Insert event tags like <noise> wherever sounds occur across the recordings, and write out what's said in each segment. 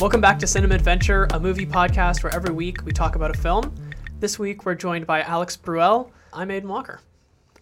Welcome back to Cinema Adventure, a movie podcast where every week we talk about a film. This week we're joined by Alex Bruel. I'm Aiden Walker.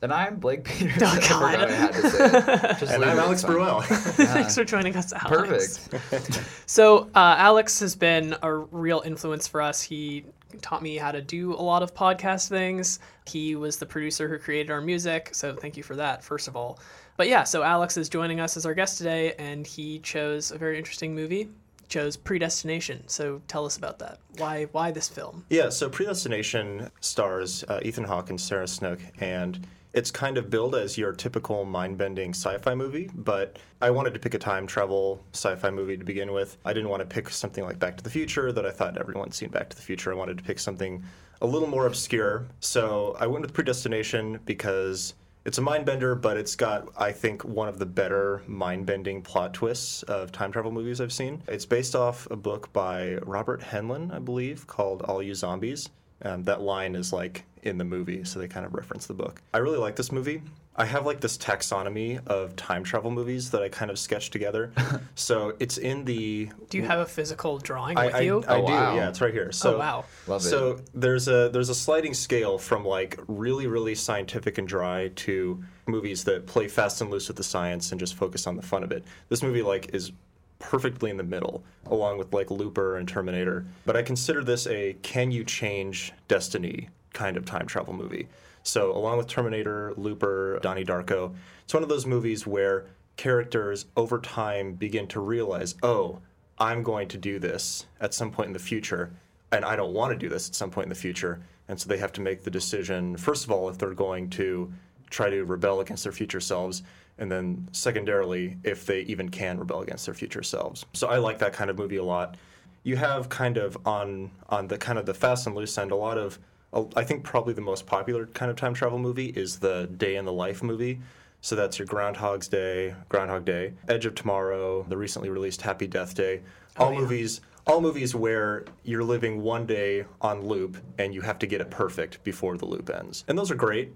And I'm Blake Peters. Oh, I forgot God. I had to say it. <laughs> Just And I'm Alex it's <laughs> fine. Thanks for joining us, Alex. Perfect. <laughs> So, uh, Alex has been a real influence for us. He taught me how to do a lot of podcast things. He was the producer who created our music. So, thank you for that, first of all. But yeah, so Alex is joining us as our guest today, and he chose a very interesting movie. Chose Predestination. So, tell us about that. Why? Why this film? Yeah, so Predestination stars uh, Ethan Hawke and Sarah Snook, and it's kind of billed as your typical mind-bending sci-fi movie. But I wanted to pick a time travel sci-fi movie to begin with. I didn't want to pick something like Back to the Future that I thought everyone's seen Back to the Future. I wanted to pick something a little more obscure. So I went with Predestination because it's a mind bender, but it's got, I think, one of the better mind bending plot twists of time travel movies I've seen. It's based off a book by Robert Heinlein, I believe, called All You Zombies. Um, that line is like in the movie, so they kind of reference the book. I really like this movie. I have like this taxonomy of time travel movies that I kind of sketched together. <laughs> so it's in the. Do you have a physical drawing I, with I, you? I Oh, do, wow. yeah, it's right here. So, oh wow! Love it. so there's a there's a sliding scale from like really really scientific and dry to movies that play fast and loose with the science and just focus on the fun of it. This movie like is perfectly in the middle, along with like Looper and Terminator. But I consider this a can you change destiny kind of time travel movie. So along with Terminator, Looper, Donnie Darko, it's one of those movies where characters over time begin to realize, oh, I'm going to do this at some point in the future, and I don't want to do this at some point in the future. And so they have to make the decision, first of all, if they're going to try to rebel against their future selves, and then secondarily, if they even can rebel against their future selves. So I like that kind of movie a lot. You have kind of on on the kind of the fast and loose end a lot of I think probably the most popular kind of time travel movie is the Day in the Life movie. So that's your Groundhog's Day, Groundhog Day, Edge of Tomorrow, the recently released Happy Death Day. Oh, all yeah. movies all movies where you're living one day on loop and you have to get it perfect before the loop ends. And those are great.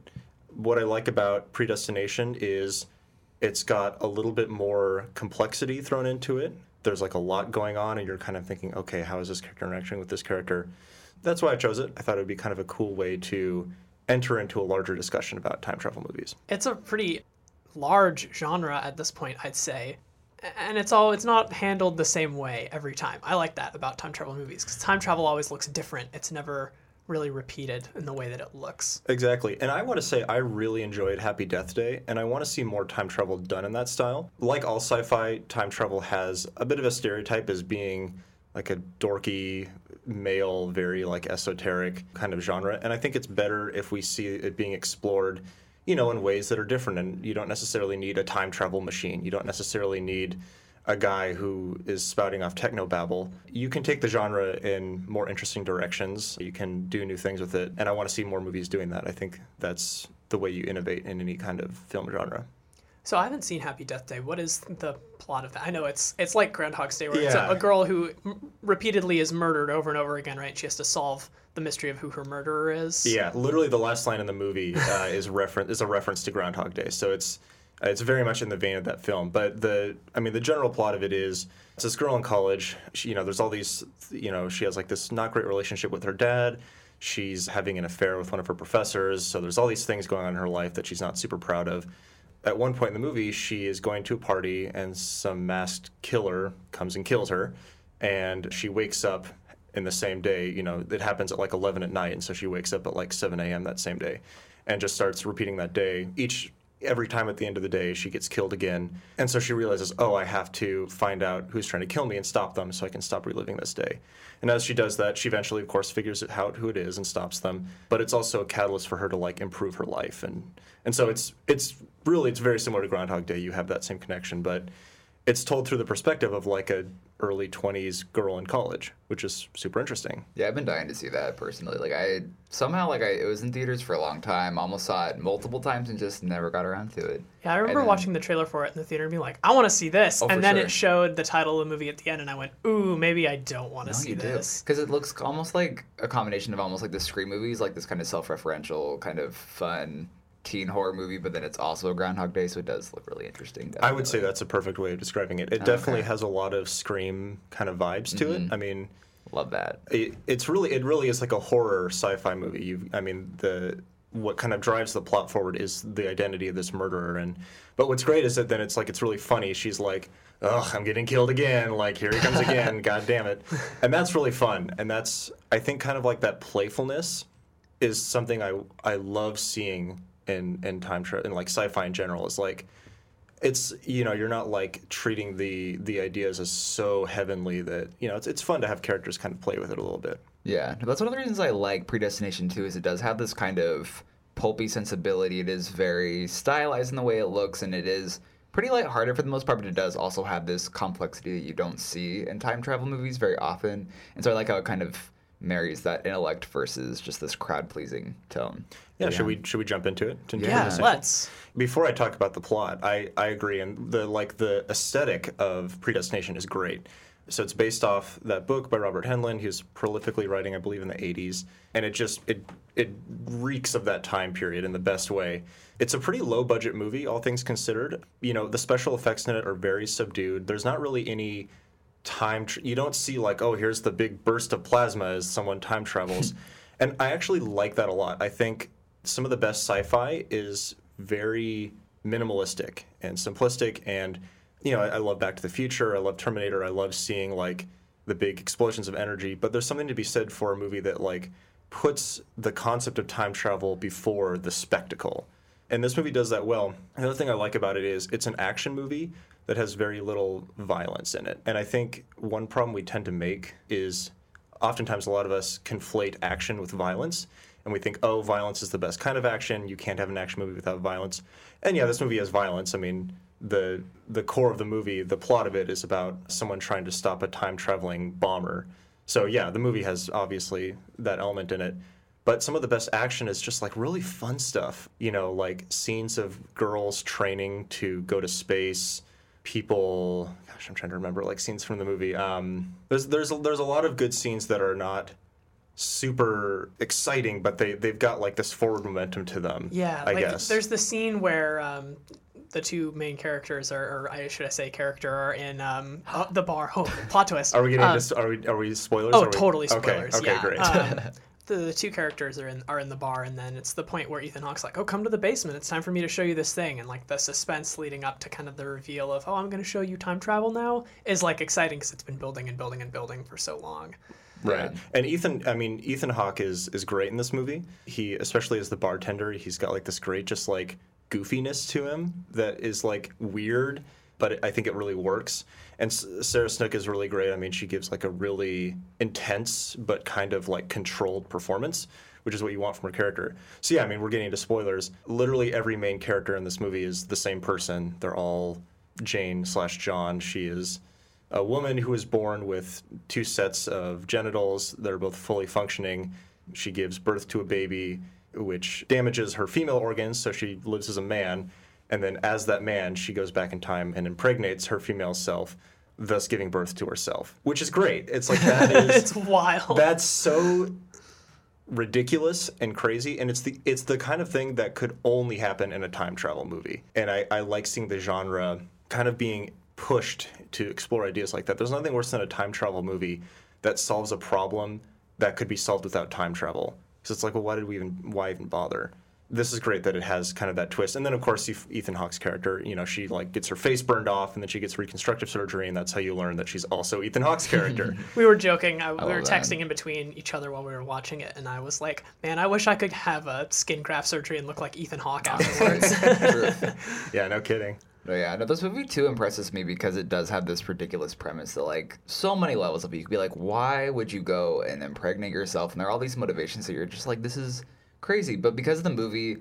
What I like about Predestination is it's got a little bit more complexity thrown into it. There's like a lot going on, and you're kind of thinking, okay, how is this character interacting with this character? That's why I chose it. I thought it would be kind of a cool way to enter into a larger discussion about time travel movies. it's a pretty large genre at this point, I'd say. And it's all it's not handled the same way every time. I like that about time travel movies because time travel always looks different. It's never really repeated in the way that it looks. Exactly. And I want to say I really enjoyed Happy Death Day, and I want to see more time travel done in that style. Like all sci fi, time travel has a bit of a stereotype as being like a dorky, male, very like esoteric kind of genre. And I think it's better if we see it being explored, you know, in ways that are different. And you don't necessarily need a time travel machine, you don't necessarily need a guy who is spouting off techno babble. You can take the genre in more interesting directions. You can do new things with it, and I want to see more movies doing that. I think that's the way you innovate in any kind of film genre. So I haven't seen Happy Death Day. What is the plot of that? I know it's it's like Groundhog's Day, where it's a, a girl who m- repeatedly is murdered over and over again, right? She has to solve the mystery of who her murderer is. Yeah, literally the last line in the movie uh, is reference is a reference to Groundhog Day. So it's uh, it's very much in the vein of that film. But the I mean the general plot of it is it's this girl in college. She, you know, there's all these you know she has like this not great relationship with her dad. She's having an affair with one of her professors. So there's all these things going on in her life that she's not super proud of. At one point in the movie, she is going to a party and some masked killer comes and kills her, and she wakes up in the same day. You know, it happens at like 11 at night, and so she wakes up at like 7 a.m. that same day, and just starts repeating that day. Each every time at the end of the day, she gets killed again, and so she realizes, oh, I have to find out who's trying to kill me and stop them, so I can stop reliving this day. And as she does that, she eventually, of course, figures out who it is and stops them. But it's also a catalyst for her to like improve her life, and and so it's it's really it's very similar to Groundhog Day. You have that same connection, but it's told through the perspective of like a early 20s girl in college, which is super interesting. Yeah, I've been dying to see that personally. Like I somehow like I it was in theaters for a long time. Almost saw it multiple times and just never got around to it. Yeah, I remember then- watching the trailer for it in the theater and being like, I want to see this. Oh, and then sure. it showed the title of the movie at the end, and I went, ooh, maybe I don't want to No, see this. because it looks almost like a combination of almost like the Scream movies, like this kind of self-referential, kind of fun teen horror movie, but then it's also a Groundhog Day, so it does look really interesting. I would say that's a perfect way of describing it. It Oh, definitely okay. has a lot of scream kind of vibes to Mhm. it. I mean, love that. it, it's really it really is like a horror sci-fi movie. You, I mean, the what kind of drives the plot forward is the identity of this murderer, and but what's great is that then it's like it's really funny. She's like, "Ugh, I'm getting killed again! Like here he comes again! <laughs> God damn it!" And that's really fun, and that's I think kind of like that playfulness is something I I love seeing in in time travel and like sci-fi in general. Is like it's you know you're not like treating the the ideas as so heavenly that you know it's it's fun to have characters kind of play with it a little bit. Yeah, that's one of the reasons I like Predestination too. is it does have this kind of pulpy sensibility. It is very stylized in the way it looks, and it is pretty lighthearted for the most part, but it does also have this complexity that you don't see in time travel movies very often. And so I like how it kind of marries that intellect versus just this crowd pleasing tone. Yeah, should we should we jump into it? Into Yeah, the let's. Before I talk about the plot, I, I agree, and the like the aesthetic of Predestination is great. So it's based off that book by Robert Heinlein. He was prolifically writing, I believe, in the '80s, and it just it it reeks of that time period in the best way. It's a pretty low budget movie, all things considered. You know, the special effects in it are very subdued. There's not really any time. Tr- you don't see like, oh, here's the big burst of plasma as someone time travels, <laughs> and I actually like that a lot. I think some of the best sci-fi is very minimalistic and simplistic and you know I, I love back to the future i love terminator i love seeing like the big explosions of energy but there's something to be said for a movie that like puts the concept of time travel before the spectacle and this movie does that well another thing i like about it is it's an action movie that has very little violence in it. And i think one problem we tend to make is oftentimes a lot of us conflate action with violence and we think oh violence is the best kind of action. You can't have an action movie without violence. And yeah this movie has violence. I mean the the core of the movie the plot of it is about someone trying to stop a time traveling bomber. So yeah the movie has obviously that element in it. But some of the best action is just like really fun stuff. You know like scenes of girls training to go to space people gosh i'm trying to remember like scenes from the movie um, there's there's a, there's a lot of good scenes that are not super exciting but they they've got like this forward momentum to them Yeah, i like guess there's the scene where um, the two main characters are, or I should I say character, are in um, the bar. Oh, plot twist. are we getting Um, into are we are we spoilers Oh, Are we- totally okay spoilers. okay yeah. great Um, <laughs> the, the two characters are in are in the bar, and then it's the point where Ethan Hawke's like, "Oh, come to the basement. It's time for me to show you this thing." And like the suspense leading up to kind of the reveal of, "Oh, I'm going to show you time travel now," is like exciting because it's been building and building and building for so long. Right. Yeah. And Ethan, I mean, Ethan Hawke is is great in this movie. He, especially as the bartender, he's got like this great, just like goofiness to him that is like weird, but I think it really works. And Sarah Snook is really great. I mean, she gives like a really intense but kind of like controlled performance, which is what you want from her character. So yeah, I mean, we're getting into spoilers. Literally every main character in this movie is the same person. They're all Jane slash John. She is a woman who was born with two sets of genitals that are both fully functioning. She gives birth to a baby, which damages her female organs, so she lives as a man. And then, as that man, she goes back in time and impregnates her female self, thus giving birth to herself, which is great. <laughs> It's like that is it's wild. that's so ridiculous and crazy and it's the it's the kind of thing that could only happen in a time travel movie and i i like seeing the genre kind of being pushed to explore ideas like that there's nothing worse than a time travel movie that solves a problem that could be solved without time travel because it's like well why did we even why even bother this is great that it has kind of that twist and then of course ethan hawke's character you know she like gets her face burned off and then she gets reconstructive surgery and that's how you learn that she's also ethan hawke's character <laughs> We were joking. Uh, I, we love were that. texting in between each other while we were watching it, and I was like, "Man, I wish I could have a skin graft surgery and look like Ethan Hawke afterwards." <laughs> <laughs> Yeah no kidding But yeah, no, this movie too impresses me because it does have this ridiculous premise that like so many levels of it. You could be like, why would you go and impregnate yourself? And there are all these motivations that you're just like, this is crazy. But because the movie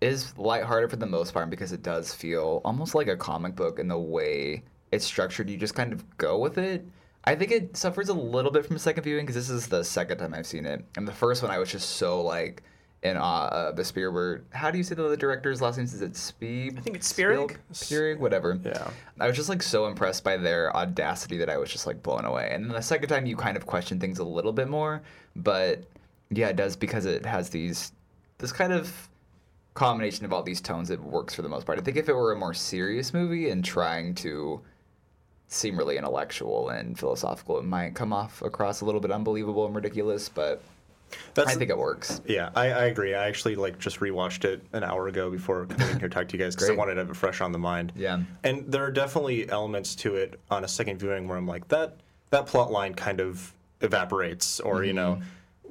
is lighthearted for the most part, because it does feel almost like a comic book in the way it's structured, you just kind of go with it. I think it suffers a little bit from second viewing because this is the second time I've seen it, and the first one I was just so like in awe of the Spielberg. How do you say the director's last name? Is it Speed? I think it's Spierig. Spierig, whatever. Yeah. I was just like so impressed by their audacity that I was just like blown away. And then the second time you kind of question things a little bit more, but yeah, it does because it has these this kind of combination of all these tones, it works for the most part. I think if it were a more serious movie and trying to seem really intellectual and philosophical, it might come off across a little bit unbelievable and ridiculous. But That's I think it works. Yeah, I, I agree. I actually like just rewatched it an hour ago before coming here to talk to you guys because I wanted to have it fresh on the mind. Yeah. And there are definitely elements to it on a second viewing where I'm like that that plot line kind of evaporates, or you know, mm-hmm.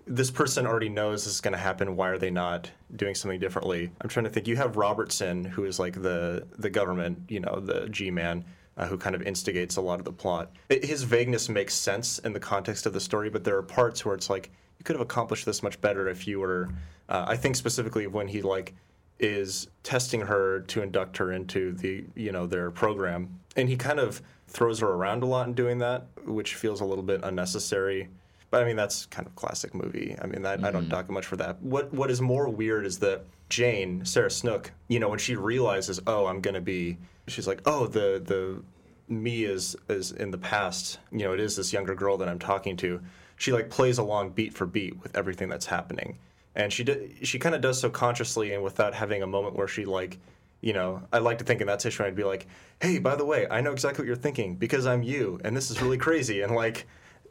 This person already knows this is going to happen. Why are they not doing something differently? I'm trying to think. You have Robertson, who is like the the government, you know, the G man. Uh, who kind of instigates a lot of the plot. It, his vagueness makes sense in the context of the story, but there are parts where it's like you could have accomplished this much better if you were. Uh, I think specifically when he like is testing her to induct her into the you know their program, and he kind of throws her around a lot in doing that, which feels a little bit unnecessary. But I mean that's kind of classic movie. I mean that, I don't mm. dock much for that. What what is more weird is that Jane Sarah Snook, you know, when she realizes, oh, I'm gonna be, she's like, oh, the the me is is in the past. You know, it is this younger girl that I'm talking to. She like plays along beat for beat with everything that's happening, and she d- she kind of does so consciously and without having a moment where she like, you know, I like to think in that situation I'd be like, hey, by the way, I know exactly what you're thinking because I'm you, and this is really crazy, and like,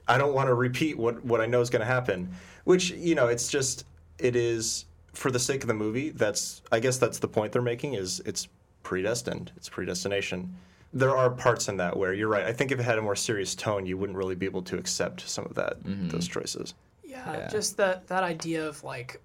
I don't want to repeat what what I know is going to happen. Which you know, it's just it is for the sake of the movie. That's I guess that's the point they're making is it's predestined. It's predestination. There are parts in that where you're right. I think if it had a more serious tone, you wouldn't really be able to accept some of that mm-hmm. those choices. Yeah, Yeah. just that that idea of like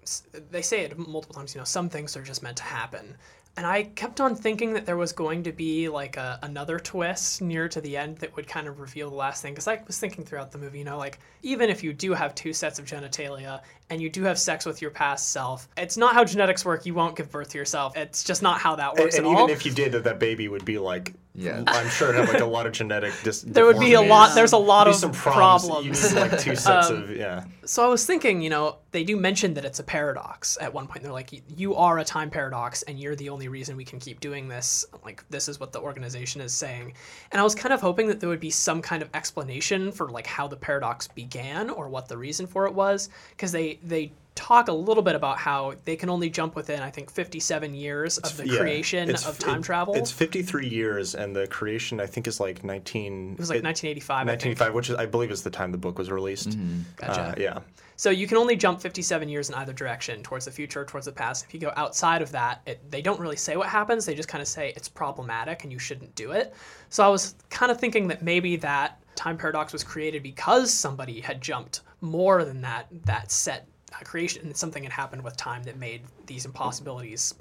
they say it multiple times. You know, some things are just meant to happen, and I kept on thinking that there was going to be like a, another twist near to the end that would kind of reveal the last thing. Because I was thinking throughout the movie, you know, like even if you do have two sets of genitalia and you do have sex with your past self, it's not how genetics work. You won't give birth to yourself. It's just not how that And, works and at even all. if you did, that that baby would be like, Yeah. <laughs> I'm sure it'd have like a lot of genetic dis- <laughs> there would be a lot. There's a lot of some problems. problems. You need like two <laughs> sets Um, of yeah. So I was thinking, you know, they do mention that it's a paradox at one point. They're like, you are a time paradox, and you're the only reason we can keep doing this. Like, this is what the organization is saying. And I was kind of hoping that there would be some kind of explanation for like how the paradox began or what the reason for it was, because they they talk a little bit about how they can only jump within, I think, 57 years of the Yeah. creation of time it- travel. It's 53 years, and the creation I think is like 19. it was like 1985. I think. 1985, which is, I believe is the time the book was released. Gotcha. Uh, yeah. So you can only jump 57 years in either direction, towards the future or towards the past. If you go outside of that, it, they don't really say what happens. They just kind of say it's problematic and you shouldn't do it. So I was kind of thinking that maybe that time paradox was created because somebody had jumped more than that that set uh, creation, and something had happened with time that made these mm-hmm. impossibilities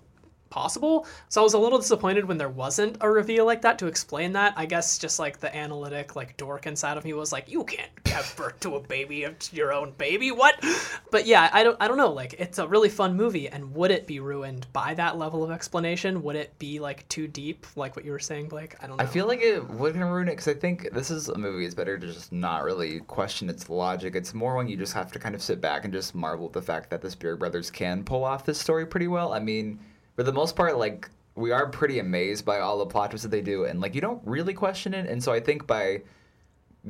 possible. So I was a little disappointed when there wasn't a reveal like that to explain that. I guess just like the analytic like dork inside of me was like, you can't give <laughs> birth to a baby, it's your own baby. What? But yeah, I don't I don't know. Like it's a really fun movie, and would it be ruined by that level of explanation? Would it be like too deep, like what you were saying, Blake? I don't know. I feel like it would kind of ruin it because I think this is a movie. It's better to just not really question its logic. It's more when you just have to kind of sit back and just marvel at the fact that the Spierig brothers can pull off this story pretty well. I mean, for the most part, like we are pretty amazed by all the plot twists that they do, and like you don't really question it. And so I think by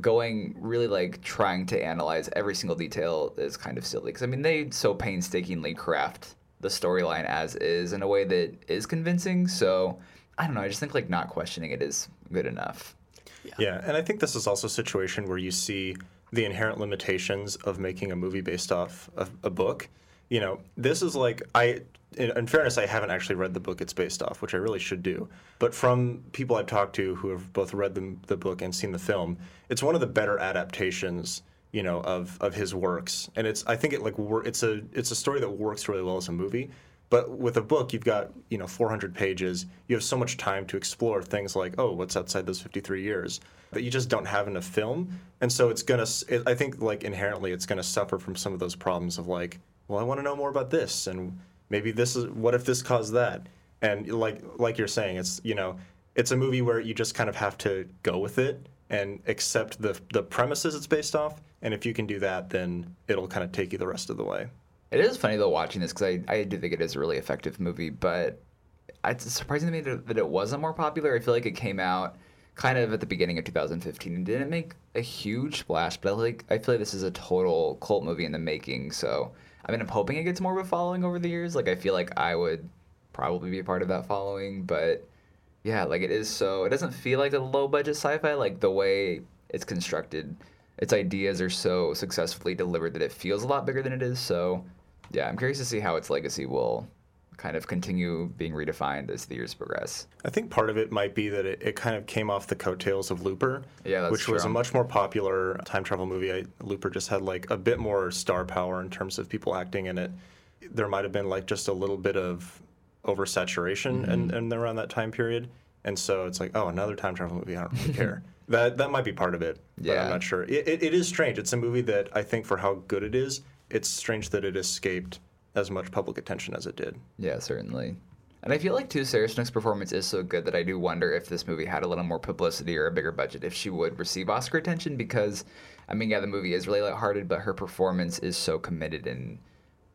going really like trying to analyze every single detail is kind of silly because I mean they so painstakingly craft the storyline as is in a way that is convincing. So I don't know. I just think like not questioning it is good enough. Yeah, yeah, and I think this is also a situation where you see the inherent limitations of making a movie based off of a book. You know, this is like I. In, in fairness, I haven't actually read the book it's based off, which I really should do. But from people I've talked to who have both read the, the book and seen the film, it's one of the better adaptations, you know, of, of his works. And it's I think it like it's a it's a story that works really well as a movie. But with a book, you've got you know 400 pages. You have so much time to explore things like, oh, what's outside those 53 years that you just don't have in a film. And so it's gonna. It, I think like inherently, it's gonna suffer from some of those problems of like, well, I want to know more about this, and maybe this is what if this caused that. And like like you're saying, it's you know, it's a movie where you just kind of have to go with it and accept the the premises it's based off. And if you can do that, then it'll kind of take you the rest of the way. It is funny though watching this because I, I do think it is a really effective movie, but it's surprising to me that, it wasn't more popular. I feel like it came out kind of at the beginning of 2015 and didn't make a huge splash, but I like I feel like this is a total cult movie in the making. So I mean, I'm hoping it gets more of a following over the years. Like I feel like I would probably be a part of that following. But yeah, like it is so. It doesn't feel like a low budget sci-fi. Like the way it's constructed, its ideas are so successfully delivered that it feels a lot bigger than it is. So yeah, I'm curious to see how its legacy will kind of continue being redefined as the years progress. I think part of it might be that it, it kind of came off the coattails of Looper, Yeah, that's which was a much more popular time travel movie. I, Looper just had like a bit more star power in terms of people acting in it. There might have been like just a little bit of oversaturation Mm-hmm. and, and around that time period, and so it's like, oh, another time travel movie. I don't really care. <laughs> That that might be part of it, but Yeah. I'm not sure. It, it, it is strange. It's a movie that I think for how good it is, it's strange that it escaped as much public attention as it did. Yeah, certainly. And I feel like too, Sarah Snook's performance is so good that I do wonder if this movie had a little more publicity or a bigger budget, if she would receive Oscar attention. Because, I mean, yeah, the movie is really lighthearted, but her performance is so committed in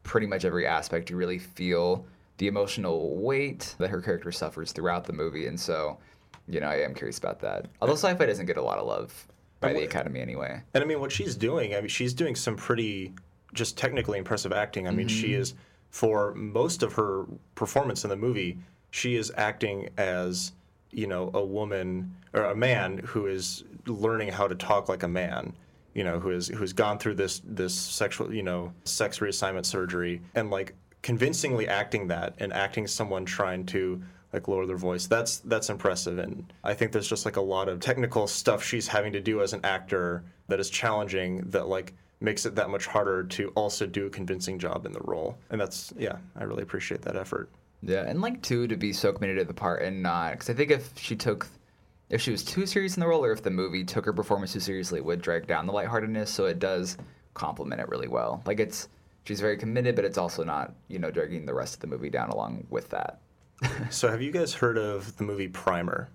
pretty much every aspect. You really feel the emotional weight that her character suffers throughout the movie, and so, you know, I am curious about that. Although sci-fi doesn't get a lot of love by the Academy anyway. And I mean, what she's doing, I mean, she's doing some pretty just technically impressive acting. I mean, she mm-hmm. is, for most of her performance in the movie, she is acting as, you know, a woman or a man who is learning how to talk like a man. You know, who is who's gone through this this sexual, you know, sex reassignment surgery and like convincingly acting that and acting someone trying to like lower their voice. That's that's impressive, and I think there's just like a lot of technical stuff she's having to do as an actor that is challenging. That like makes it that much harder to also do a convincing job in the role, and that's yeah, I really appreciate that effort. Yeah, and like too to be so committed to the part and not because I think if she took, if she was too serious in the role, or if the movie took her performance too seriously, it would drag down the lightheartedness. So it does complement it really well. Like it's she's very committed, but it's also not you know dragging the rest of the movie down along with that. <laughs> So have you guys heard of the movie Primer?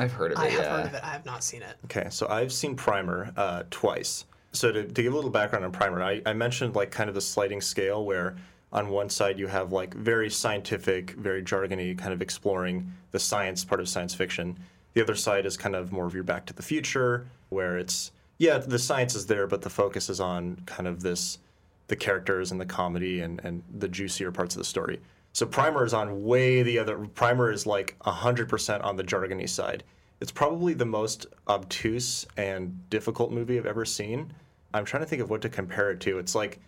I've heard of it. I have yeah. heard of it. I have not seen it. Okay, so I've seen Primer uh, twice. So to, to give a little background on Primer, I, I mentioned like kind of the sliding scale where on one side you have like very scientific, very jargony, kind of exploring the science part of science fiction. The other side is kind of more of your Back to the Future, where it's yeah, the science is there, but the focus is on kind of this the characters and the comedy and, and the juicier parts of the story. So Primer is on way the other. Primer is like 100% on the jargony side. It's probably the most obtuse and difficult movie I've ever seen. I'm trying to think of what to compare it to. It's like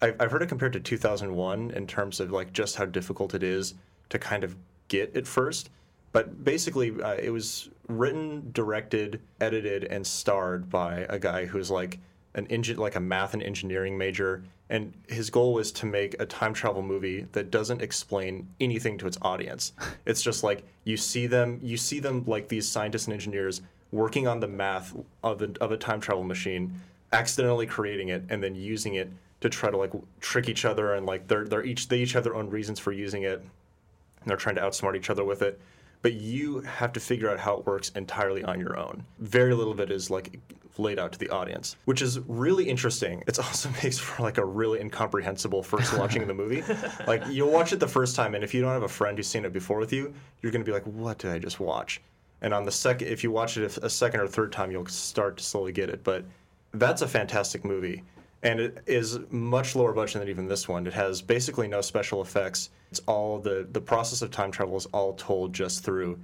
I've, I've heard it compared to 2001 in terms of like just how difficult it is to kind of get at first. But basically, uh, it was written, directed, edited, and starred by a guy who's like an engine, like a math and engineering major, and his goal was to make a time travel movie that doesn't explain anything to its audience. <laughs> It's just like you see them, you see them like these scientists and engineers working on the math of a, of a time travel machine, accidentally creating it, and then using it to try to like trick each other, and like they're they're each they each have their own reasons for using it, and they're trying to outsmart each other with it. But you have to figure out how it works entirely on your own. Very little of it is like laid out to the audience, which is really interesting. It <laughs> also makes for like a really incomprehensible first watching of the movie. <laughs> Like you'll watch it the first time, and if you don't have a friend who's seen it before with you, you're gonna be like, "What did I just watch?" And on the second, if you watch it a second or third time, you'll start to slowly get it. But that's a fantastic movie, and it is much lower budget than even this one. It has basically no special effects. It's all the the process of time travel is all told just through,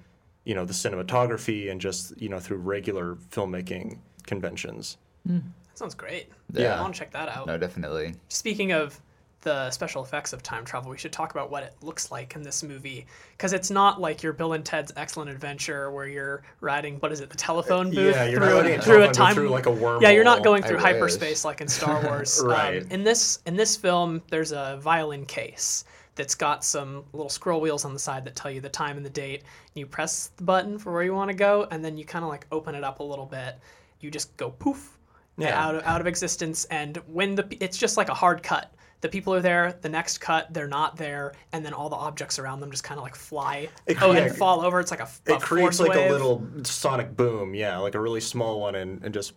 you know, the cinematography and just you know through regular filmmaking conventions. Hmm. That sounds great. Yeah. I want to check that out. No, definitely. Speaking of the special effects of time travel, we should talk about what it looks like in this movie because it's not like your Bill and Ted's Excellent Adventure where you're riding what is it the telephone booth Yeah, you're not through, a through a time through, like, a wormhole. Yeah, you're not going I through wish. hyperspace like in Star Wars. <laughs> Right. Um, in this in this film, there's a violin case that's got some little scroll wheels on the side that tell you the time and the date. You press the button for where you want to go, and then you kind of like open it up a little bit. You just go poof Yeah. out of, out of existence, and when the it's just like a hard cut. The people are there. The next cut, they're not there, and then all the objects around them just kind of like fly It- oh, yeah, and fall over. It's like a, a It creates like wave. a little sonic boom, yeah, like a really small one, and, and just.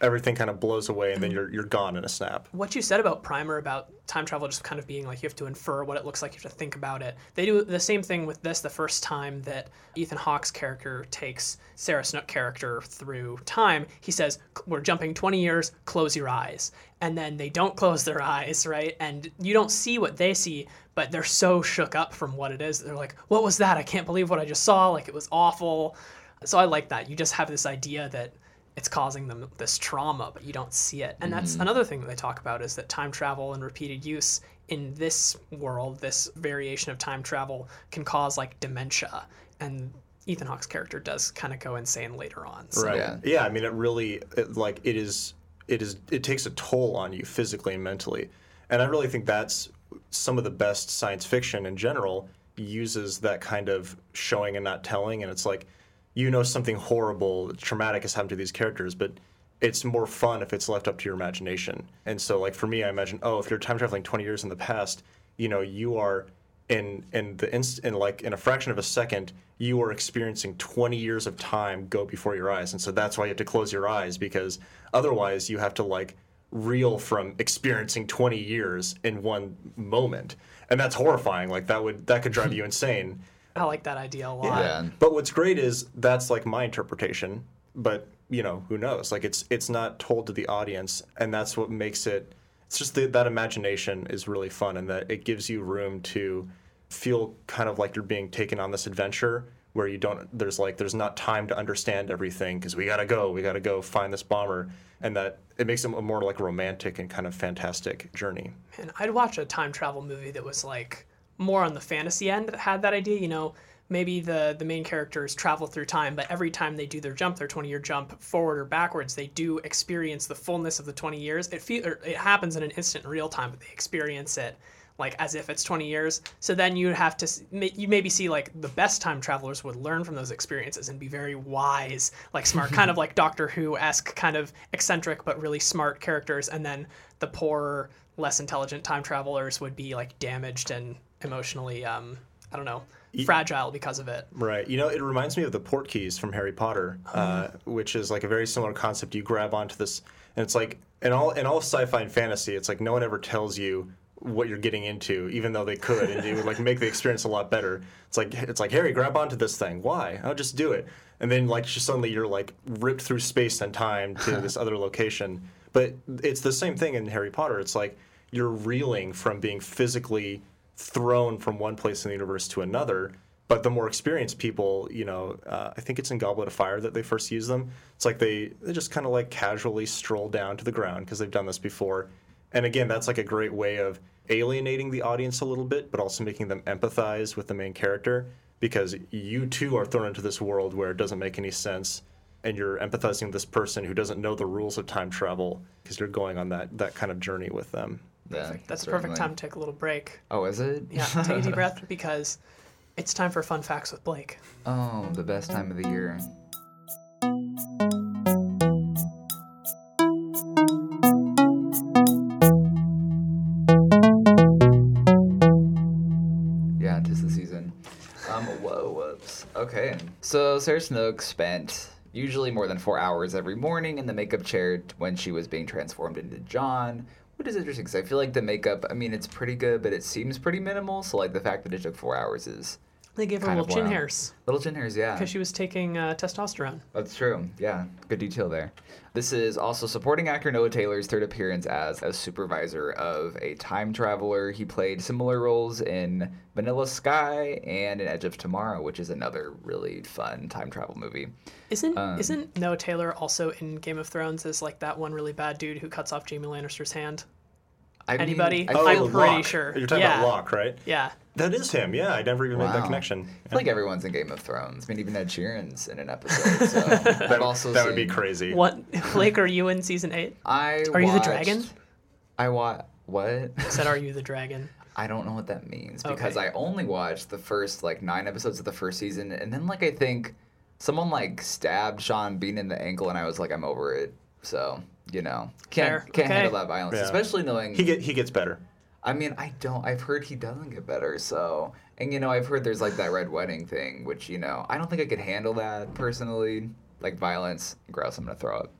Everything kind of blows away and then mm-hmm. you're you're gone in a snap. what you said about Primer about time travel just kind of being like you have to infer what it looks like, you have to think about it. They do the same thing with this the first time that Ethan Hawke's character takes Sarah Snook character through time. He says, We're jumping 20 years, close your eyes. And then they don't <laughs> close their eyes, right? And you don't see what they see, but they're so shook up from what it is. They're like, What was that? I can't believe what I just saw. Like, it was awful. So I like that. You just have this idea that it's causing them this trauma, but you don't see it. And that's mm-hmm. another thing that they talk about is that time travel and repeated use in this world, this variation of time travel, can cause like dementia. And Ethan Hawke's character does kind of go insane later on. So Right. Yeah. Yeah. I mean, it really it, like it is. It is. It takes a toll on you physically and mentally, and I really think that's some of the best science fiction in general uses that kind of showing and not telling, and it's like you know something horrible, traumatic has happened to these characters, but it's more fun if it's left up to your imagination. And so, like for me, I imagine, oh, if you're time traveling 20 years in the past, you know, you are in in the inst- in like in a fraction of a second, you are experiencing 20 years of time go before your eyes, and so that's why you have to close your eyes because otherwise you have to like reel from experiencing 20 years in one moment, and that's horrifying. Like that would that could drive you <laughs> insane. I like that idea a lot. Yeah. But what's great is that's like my interpretation. But you know, who knows? Like it's it's not told to the audience, and that's what makes it. It's just the, that imagination is really fun, and that it gives you room to feel kind of like you're being taken on this adventure where you don't. There's like there's not time to understand everything because we gotta go. We gotta go find this bomber, and that it makes it a more like romantic and kind of fantastic journey. And I'd watch a time travel movie that was like more on the fantasy end that had that idea. You know, maybe the the main characters travel through time, but every time they do their jump, their twenty year jump forward or backwards, they do experience the fullness of the twenty years. It feel it happens in an instant, in real time, but they experience it like as if it's 20 years so then you have to you maybe see like the best time travelers would learn from those experiences and be very wise like smart kind of <laughs> like doctor who-esque kind of eccentric but really smart characters and then the poorer less intelligent time travelers would be like damaged and emotionally um i don't know fragile because of it Right. You know, it reminds me of the port keys from Harry Potter, uh, which is like a very similar concept. You grab onto this, and it's like in all in all sci-fi and fantasy, it's like no one ever tells you what you're getting into, even though they could, and it would like make the experience a lot better. It's like it's like Harry, grab onto this thing. Why? I'll just do it, and then like just suddenly you're like ripped through space and time to <laughs> this other location. But it's the same thing in Harry Potter. It's like you're reeling from being physically thrown from one place in the universe to another. But the more experienced people, you know, uh, I think it's in Goblet of Fire that they first use them. It's like they, they just kind of like casually stroll down to the ground because they've done this before. And again, that's like a great way of alienating the audience a little bit, but also making them empathize with the main character because you too are thrown into this world where it doesn't make any sense and you're empathizing with this person who doesn't know the rules of time travel because you're going on that, that kind of journey with them. Yeah, that's the perfect time to take a little break Oh, is it? yeah <laughs> take a deep breath because it's time for fun facts with blake Oh, the best time of the year. Yeah, tis the season. Um, whoa, whoops. Okay. So Sarah Snook spent usually more than four hours every morning in the makeup chair when she was being transformed into John. Which is interesting because I feel like the makeup, I mean, it's pretty good, but it seems pretty minimal. So, like, the fact that it took four hours is they gave her little chin wild. hairs Little chin hairs, yeah. because she was taking uh, testosterone That's true. Yeah, good detail there. This is also supporting actor Noah Taylor's third appearance as a supervisor of a time traveler. He played similar roles in Vanilla Sky and in Edge of Tomorrow, which is another really fun time travel movie. Isn't Um, isn't Noah Taylor also in Game of Thrones as like that one really bad dude who cuts off Jaime Lannister's hand? I mean, Anybody? I, oh, I'm pretty Locke. sure. You're talking Yeah. about Locke, right? Yeah. That is him. Yeah, I never even made that Wow. connection. I feel like everyone's in Game of Thrones. I mean, even Ed Sheeran's in an episode. <laughs> So I've also that would be crazy. What Blake? Are you in season eight? I Are you the dragon? I wa What? I said, "Are you the dragon?" <laughs> I don't know what that means because Okay. I only watched the first like nine episodes of the first season, and then like I think someone like stabbed Sean Bean in the ankle, and I was like, I'm over it. So you know, can't Fair. can't Okay. handle that violence, Yeah. especially knowing. He get he gets better. I mean, I don't. I've heard he doesn't get better. So, and you know, I've heard there's like that red wedding thing, which you know, I don't think I could handle that personally. Like violence, gross. I'm gonna throw up.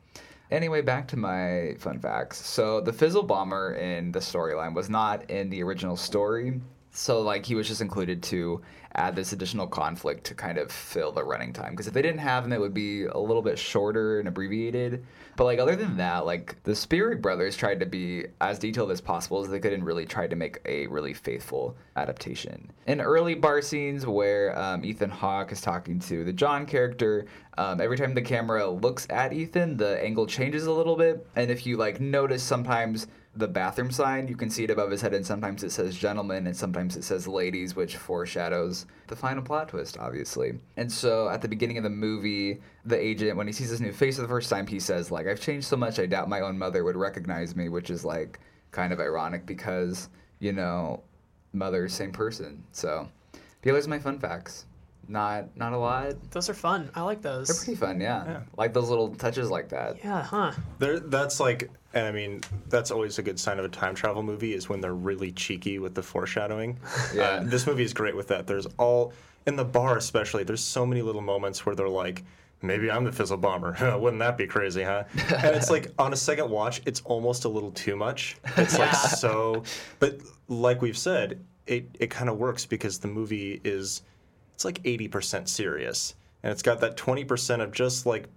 Anyway, back to my fun facts. So the Fizzle Bomber in the storyline was not in the original story. So like he was just included to add this additional conflict to kind of fill the running time. Because if they didn't have him, it would be a little bit shorter and abbreviated. But like other than that, like the Spierig Brothers tried to be as detailed as possible as they could and really tried to make a really faithful adaptation. In early bar scenes where um, Ethan Hawke is talking to the John character, um, every time the camera looks at Ethan, the angle changes a little bit. And if you like notice sometimes the bathroom sign, you can see it above his head, and sometimes it says gentlemen, and sometimes it says ladies, which foreshadows the final plot twist, obviously. And so at the beginning of the movie, the agent, when he sees his new face for the first time, he says, like, I've changed so much, I doubt my own mother would recognize me, which is like kind of ironic because, you know, mother, same person. So, those are my fun facts. Not not a lot. Those are fun. I like those. They're pretty fun, yeah. Yeah. Like those little touches like that. yeah, huh? There, that's like, and I mean, that's always a good sign of a time travel movie is when they're really cheeky with the foreshadowing. <laughs> Yeah. Uh, this movie is great with that. There's all in the bar, especially. There's so many little moments where they're like, maybe I'm the fizzle bomber. <laughs> Wouldn't that be crazy, huh? <laughs> and it's like on a second watch, it's almost a little too much. It's like so, but like we've said, it it kind of works because the movie is it's like 80% serious and it's got that 20% of just like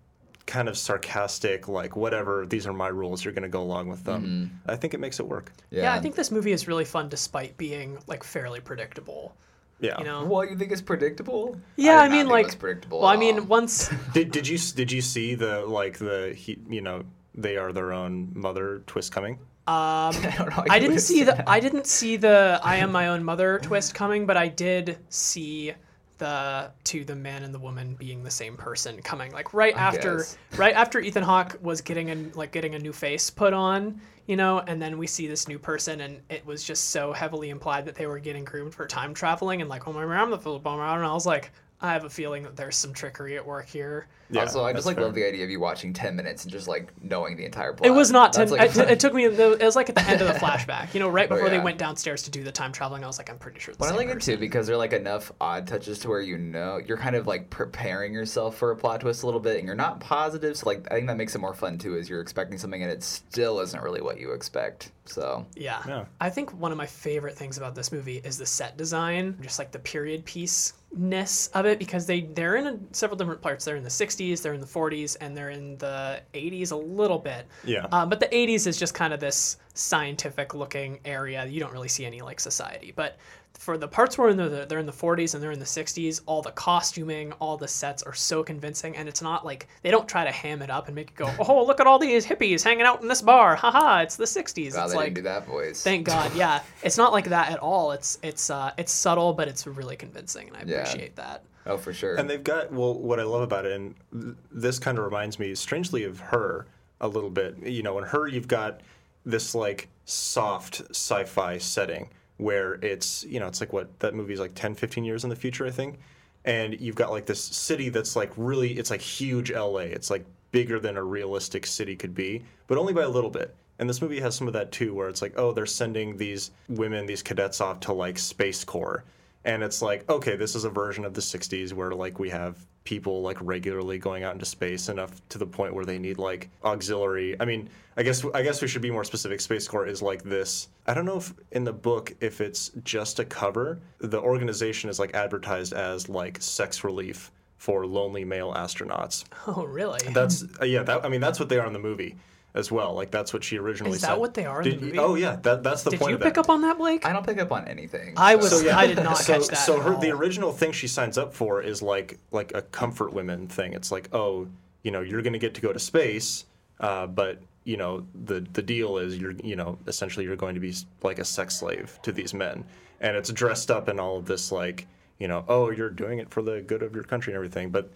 kind of sarcastic like whatever these are my rules you're going to go along with them i think it makes it work Yeah. I think this movie is really fun despite being like fairly predictable. yeah You know? What you think it's predictable? Yeah, I, did not mean think it like was predictable. Well, at I mean once <laughs> did, did you did you see the like the he, you know they are their own mother twist coming um <laughs> I don't know. how I didn't see the that. I didn't see the I am my own mother twist coming, but I did see the to the man and the woman being the same person coming like right after guess. right after Ethan Hawke was getting a like getting a new face put on, you know, and then we see this new person and it was just so heavily implied that they were getting groomed for time traveling and like oh my I'm the Fizzle Bomber and I was like I have a feeling that there's some trickery at work here. yeah also, I just like fair. love the idea of you watching ten minutes and just like knowing the entire plot. It was not ten. That's, like, it, it took me. It was like at the end of the <laughs> flashback. You know, right Oh, before they went downstairs to do the time traveling. I was like, I'm pretty sure. It's the But I same like it too because there are like enough odd touches to where you know you're kind of like preparing yourself for a plot twist a little bit, and you're not positive. So like I think that makes it more fun too. Is you're expecting something and it still isn't really what you expect. So Yeah. Yeah. I think one of my favorite things about this movie is the set design, just like the period piece ness of it because they they're in a, several different parts. They're in the 60s, they're in the 40s, and they're in the 80s a little bit. Yeah. Um, but the 80s is just kind of this scientific looking area. You don't really see any like society, but for the parts where they're, they're in the 40s and they're in the 60s, all the costuming, all the sets are so convincing, and it's not like they don't try to ham it up and make it go, oh, look at all these hippies hanging out in this bar, haha, it's the 60s. wow, it's they like didn't do that voice. Thank God, yeah. It's not like that at all. It's it's uh it's subtle, but it's really convincing, and I Yeah. appreciate that. oh, for sure. And they've got well, what I love about it, and th- this kind of reminds me strangely of her a little bit. You know, in her, you've got this like soft sci-fi setting where it's you know it's like what that movie's like 10, 15 years in the future, I think, and you've got like this city that's like really it's like huge LA. It's like bigger than a realistic city could be, but only by a little bit. And this movie has some of that too, where it's like, oh, they're sending these women, these cadets off to like Space Corps and it's like okay this is a version of the 60s where like we have people like regularly going out into space enough to the point where they need like auxiliary. I mean i guess i guess we should be more specific. Space corps is like this. I don't know if in the book if it's just a cover. The organization is like advertised as like sex relief for lonely male astronauts. Oh, really? that's uh, yeah that i mean that's what they are in the movie as well like that's what she originally said. Is that said. what they are in the Did you- movie? oh yeah that, that's the Did point you of pick that. up on that, Blake? I don't pick up on anything. I was- so- yeah. I did not so, catch that So at her all. the original thing she signs up for is like like a comfort women thing. It's like, oh, you know, you're going to get to go to space, uh, but you know, the the deal is you're you know essentially you're going to be s- like a sex slave to these men, and it's dressed up in all of this like you know, oh, you're doing it for the good of your country and everything, but.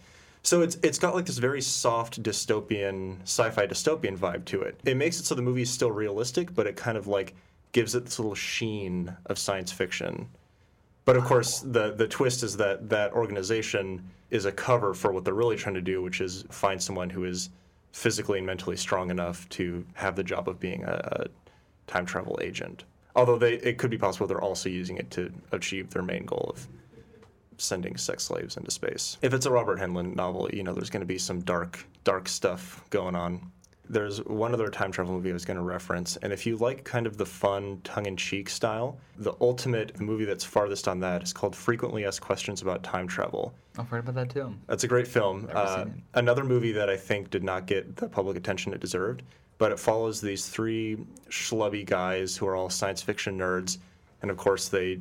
So it's it's got like this very soft dystopian sci-fi dystopian vibe to it. It makes it so the movie is still realistic, but it kind of like gives it this little sheen of science fiction. But of course, the the twist is that that organization is a cover for what they're really trying to do, which is find someone who is physically and mentally strong enough to have the job of being a, a time travel agent. Although they, it could be possible they're also using it to achieve their main goal of sending sex slaves into space. If it's a Robert Heinlein novel, you know, there's going to be some dark, dark stuff going on. there's one other time travel movie I was going to reference, and if you like kind of the fun, tongue-in-cheek style, the ultimate movie that's farthest on that is called Frequently Asked Questions About Time Travel. I've heard about that too. That's a great film. Uh, another movie that I think did not get the public attention it deserved, but it follows these three schlubby guys who are all science fiction nerds, and of course they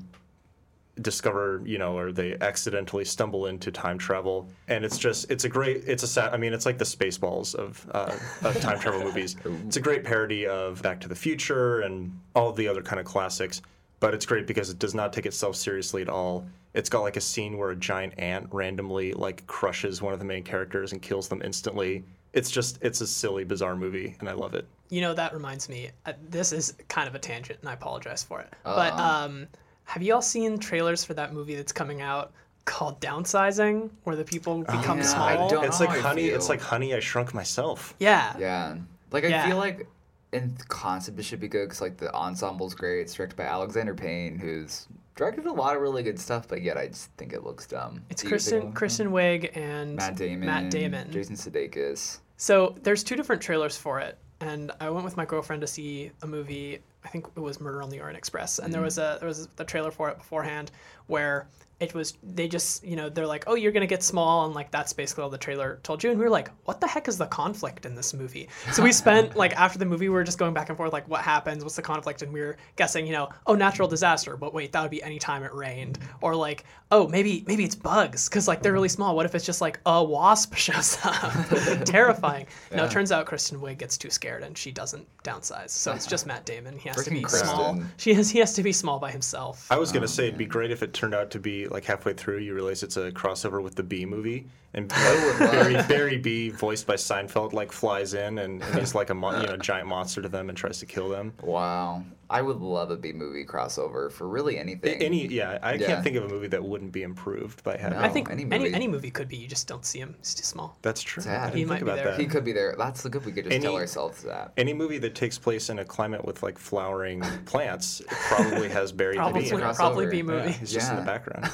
discover, you know, or they accidentally stumble into time travel, and it's just it's a great it's a sat. I mean, it's like the Spaceballs of, uh, of time travel movies. <laughs> It's a great parody of Back to the Future and all the other kind of classics. But it's great because it does not take itself seriously at all. It's got like a scene where a giant ant randomly like crushes one of the main characters and kills them instantly. It's just it's a silly, bizarre movie, and I love it. You know, that reminds me. Uh, this is kind of a tangent, and I apologize for it. But Uh-uh. um, have you all seen trailers for that movie that's coming out called Downsizing, where the people oh, become yeah, small? I don't- It's like honey. It's like honey. I shrunk myself. Yeah. Yeah. Like I Yeah. feel like in concept it should be good because like the ensemble's great. It's directed by Alexander Payne, who's directed a lot of really good stuff, but yet I just think it looks dumb. It's Do you think Kristen Kristen? Wiig and Matt Damon, Matt Damon. Jason Sudeikis. So there's two different trailers for it, and I went with my girlfriend to see a movie. I think it was Murder on the Orient Express, and Mm-hmm. there was a there was the trailer for it beforehand where it was they just you know they're like oh you're gonna get small and like that's basically all the trailer told you and we were like what the heck is the conflict in this movie? So we spent <laughs> like after the movie we were just going back and forth like what happens? What's the conflict? And we were guessing you know oh natural disaster but wait that would be any time it rained. Or like oh maybe maybe it's bugs because like they're really small. What if it's just like a wasp <laughs> shows up? <laughs> Terrifying. No it turns out kristen wiig gets too scared and she doesn't downsize. So it's just matt damon. He has to be Freaking small. She has he has to be small by himself. I was gonna oh, say it'd be great if it turned out to be like halfway through you realize it's a crossover with the Bee Movie and <laughs> oh, Barry Barry B voiced by Seinfeld like flies in and, and he's like a mon- you know giant monster to them and tries to kill them. Wow. I would love a Bee Movie crossover for really anything. Any yeah, I Yeah. can't think of a movie that wouldn't be improved by having. No. I think any any movie. any movie could be. You just don't see him. He's too small. That's true. Sad. I didn't He think might be there. that. he could be there. That's the good we could just tell ourselves that. Any movie that takes place in a climate with like flowering plants probably has Barry the Probably Bee. in it. crossover. probably Bee Movie. Yeah, he's just in the background.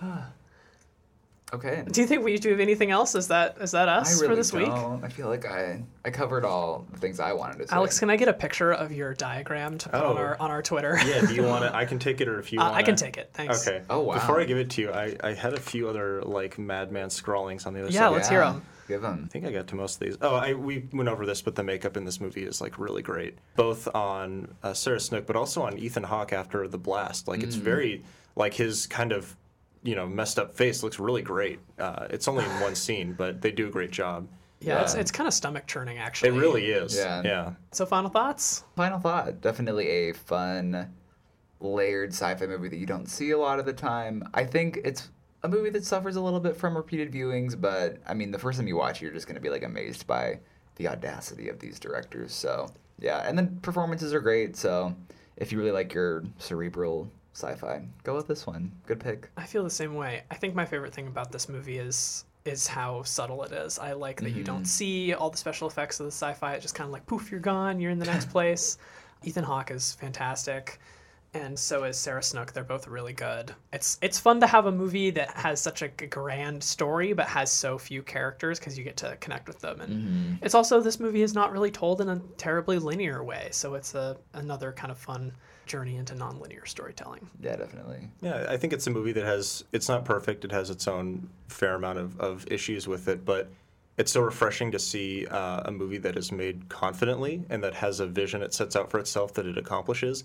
<laughs> <laughs> Okay. Do you think we do have anything else? Is that is that us really for this week? don't. I feel like I I covered all the things I wanted to say. Alex, can I get a picture of your diagram to put on Oh. our on our Twitter? yeah, do you want to? <laughs> I can take it, or if you Uh, want. I can take it. Thanks. Okay. Oh, wow. Before I give it to you, I, I had a few other like madman scrawlings on the other side. Yeah, side. let's hear 'em. Give them. I think I got to most of these. Oh, I, we went over this, but the makeup in this movie is like really great, both on uh, Sarah Snook, but also on Ethan Hawke after the blast. Like Mm. it's very like his kind of you know messed up face looks really great. Uh, it's only in one <sighs> scene, but they do a great job. Yeah, it's it's kind of stomach churning actually. It really is. Yeah. Yeah. So final thoughts? Final thought. Definitely a fun, layered sci-fi movie that you don't see a lot of the time. I think it's a movie that suffers a little bit from repeated viewings, but I mean, the first time you watch it, you're just going to be like amazed by the audacity of these directors. So yeah, and then performances are great. So if you really like your cerebral sci-fi, go with this one. Good pick. I feel the same way. I think my favorite thing about this movie is is how subtle it is. I like that you don't mm-hmm. see all the special effects of the sci-fi. It just kind of like poof, you're gone. You're in the next <laughs> place. Ethan Hawke is fantastic, and so is Sarah Snook. They're both really good. It's it's fun to have a movie that has such a grand story but has so few characters because you get to connect with them. And mm-hmm. it's also this movie is not really told in a terribly linear way, so it's a another kind of fun journey into nonlinear storytelling. Yeah, definitely. Yeah, I think it's a movie that has it's not perfect. It has its own fair amount of, of issues with it, but it's so refreshing to see uh, a movie that is made confidently and that has a vision it sets out for itself that it accomplishes.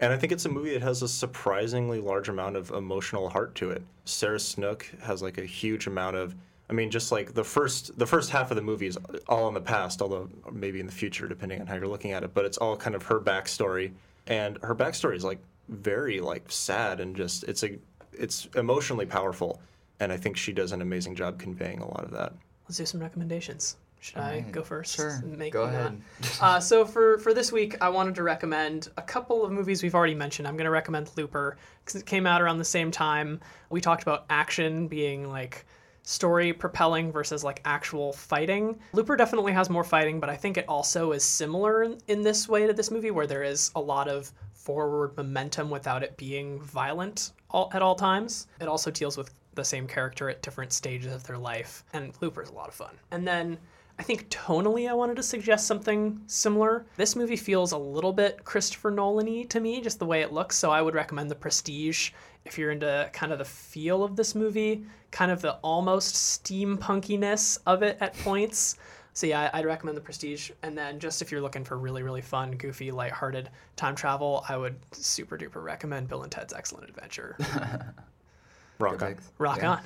And I think it's a movie that has a surprisingly large amount of emotional heart to it. Sarah Snook has like a huge amount of I mean, just like the first the first half of the movie is all in the past, although maybe in the future, depending on how you're looking at it. But it's all kind of her backstory, and her backstory is like very like sad and just it's a it's emotionally powerful, and I think she does an amazing job conveying a lot of that. Let's do some recommendations. Should I Alright, go first? sure. Make Go not- ahead. uh, so for for this week, I wanted to recommend a couple of movies we've already mentioned. I'm going to recommend Looper because it came out around the same time. We talked about action being like story propelling versus like actual fighting. Looper definitely has more fighting, but I think it also is similar in, in this way to this movie where there is a lot of forward momentum without it being violent all, at all times. It also deals with the same character at different stages of their life, and Looper is a lot of fun. And then I think tonally, I wanted to suggest something similar. This movie feels a little bit Christopher Nolan y to me, just the way it looks. So I would recommend The Prestige if you're into kind of the feel of this movie, kind of the almost steampunkiness of it at points. So yeah, I'd recommend The Prestige. And then just if you're looking for really, really fun, goofy, lighthearted time travel, I would super duper recommend Bill and Ted's Excellent Adventure. <laughs> Rock on. Rock Yeah. on.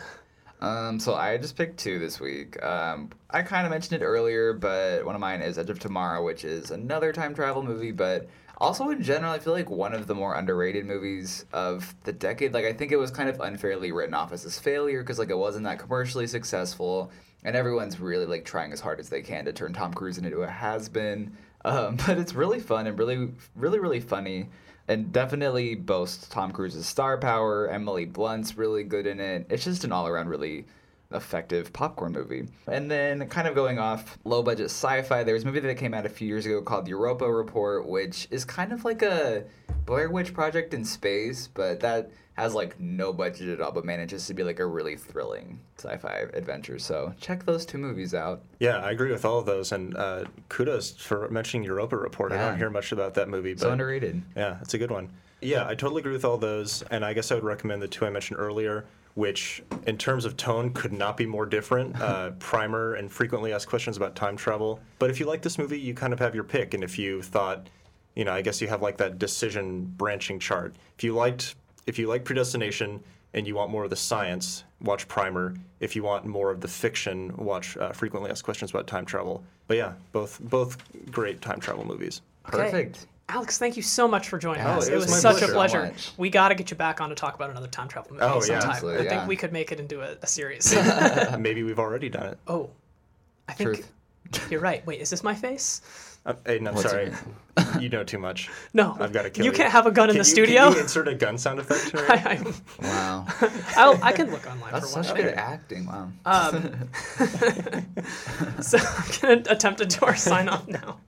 Um, so I just picked two this week. Um, I kind of mentioned it earlier, but one of mine is Edge of Tomorrow, which is another time travel movie, but also in general, I feel like one of the more underrated movies of the decade. Like I think it was kind of unfairly written off as this failure because like it wasn't that commercially successful, and everyone's really like trying as hard as they can to turn Tom Cruise into a has been. Um, <laughs> but it's really fun and really, really, really funny and definitely boasts Tom Cruise's star power. Emily Blunt's really good in it. It's just an all around really effective popcorn movie. And then kind of going off low budget sci-fi, there was a movie that came out a few years ago called Europa Report, which is kind of like a Blair Witch project in space, but that has like no budget at all, but manages to be like a really thrilling sci-fi adventure. So check those two movies out. Yeah, I agree with all of those, and uh, kudos for mentioning Europa Report. I don't hear much about that movie, but So underrated. Yeah, it's a good one. Yeah, I totally agree with all those, and I guess I would recommend the two I mentioned earlier, which, in terms of tone, could not be more different. Uh, <laughs> Primer and frequently asked questions about time travel. But if you like this movie, you kind of have your pick, and if you thought, you know, I guess you have like that decision branching chart. If you liked, if you like Predestination and you want more of the science, watch Primer. If you want more of the fiction, watch uh, frequently asked questions about time travel. But yeah, both both great time travel movies. Okay. Perfect. Alex, thank you so much for joining Oh, us. it It was was such pleasure. a pleasure. So we got to get you back on to talk about another time travel movie Oh, yeah. sometime. Absolutely, I think we could make it into a, a series. <laughs> <laughs> Maybe we've already done it. oh, I think Truth. you're right. Wait, is this my face? Uh, Aiden, I'm What's sorry. you know too much. <laughs> No. I've got to kill You you. can't have a gun in Can the you- studio. Can you insert a gun sound effect here? <laughs> I, I, Wow. <laughs> I'll, I can look online That's for one. such good acting. Wow. Um, so I'm going to attempt to do our sign off now.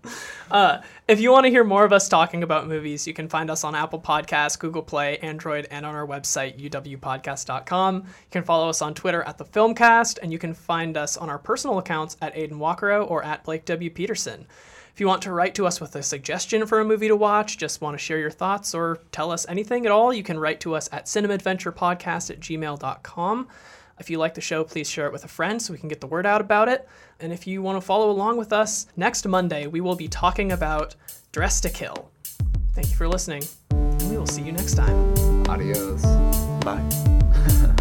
Uh, if you want to hear more of us talking about movies, you can find us on Apple Podcasts, Google Play, Android, and on our website, uwpodcast.com. You can follow us on Twitter at The Filmcast, and you can find us on our personal accounts at Aiden Walkero or at Blake W. Peterson. If you want to write to us with a suggestion for a movie to watch, just want to share your thoughts, or tell us anything at all, you can write to us at cinemadventurepodcast at gmail.com. If you like the show, please share it with a friend so we can get the word out about it. And if you want to follow along with us, next Monday we will be talking about Dressed to Kill. Thank you for listening, and we will see you next time. Adios. Bye. <laughs>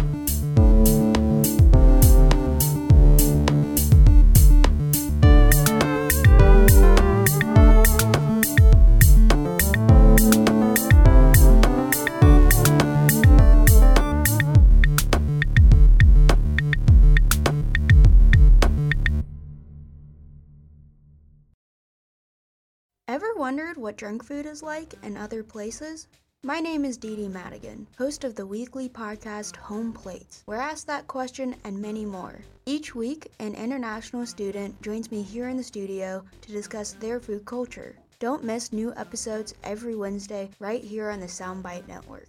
what junk food is like in other places? My name is Dee Dee Madigan, host of the weekly podcast Home Plates, where I ask that question and many more. Each week, an international student joins me here in the studio to discuss their food culture. Don't miss new episodes every Wednesday right here on the Soundbite Network.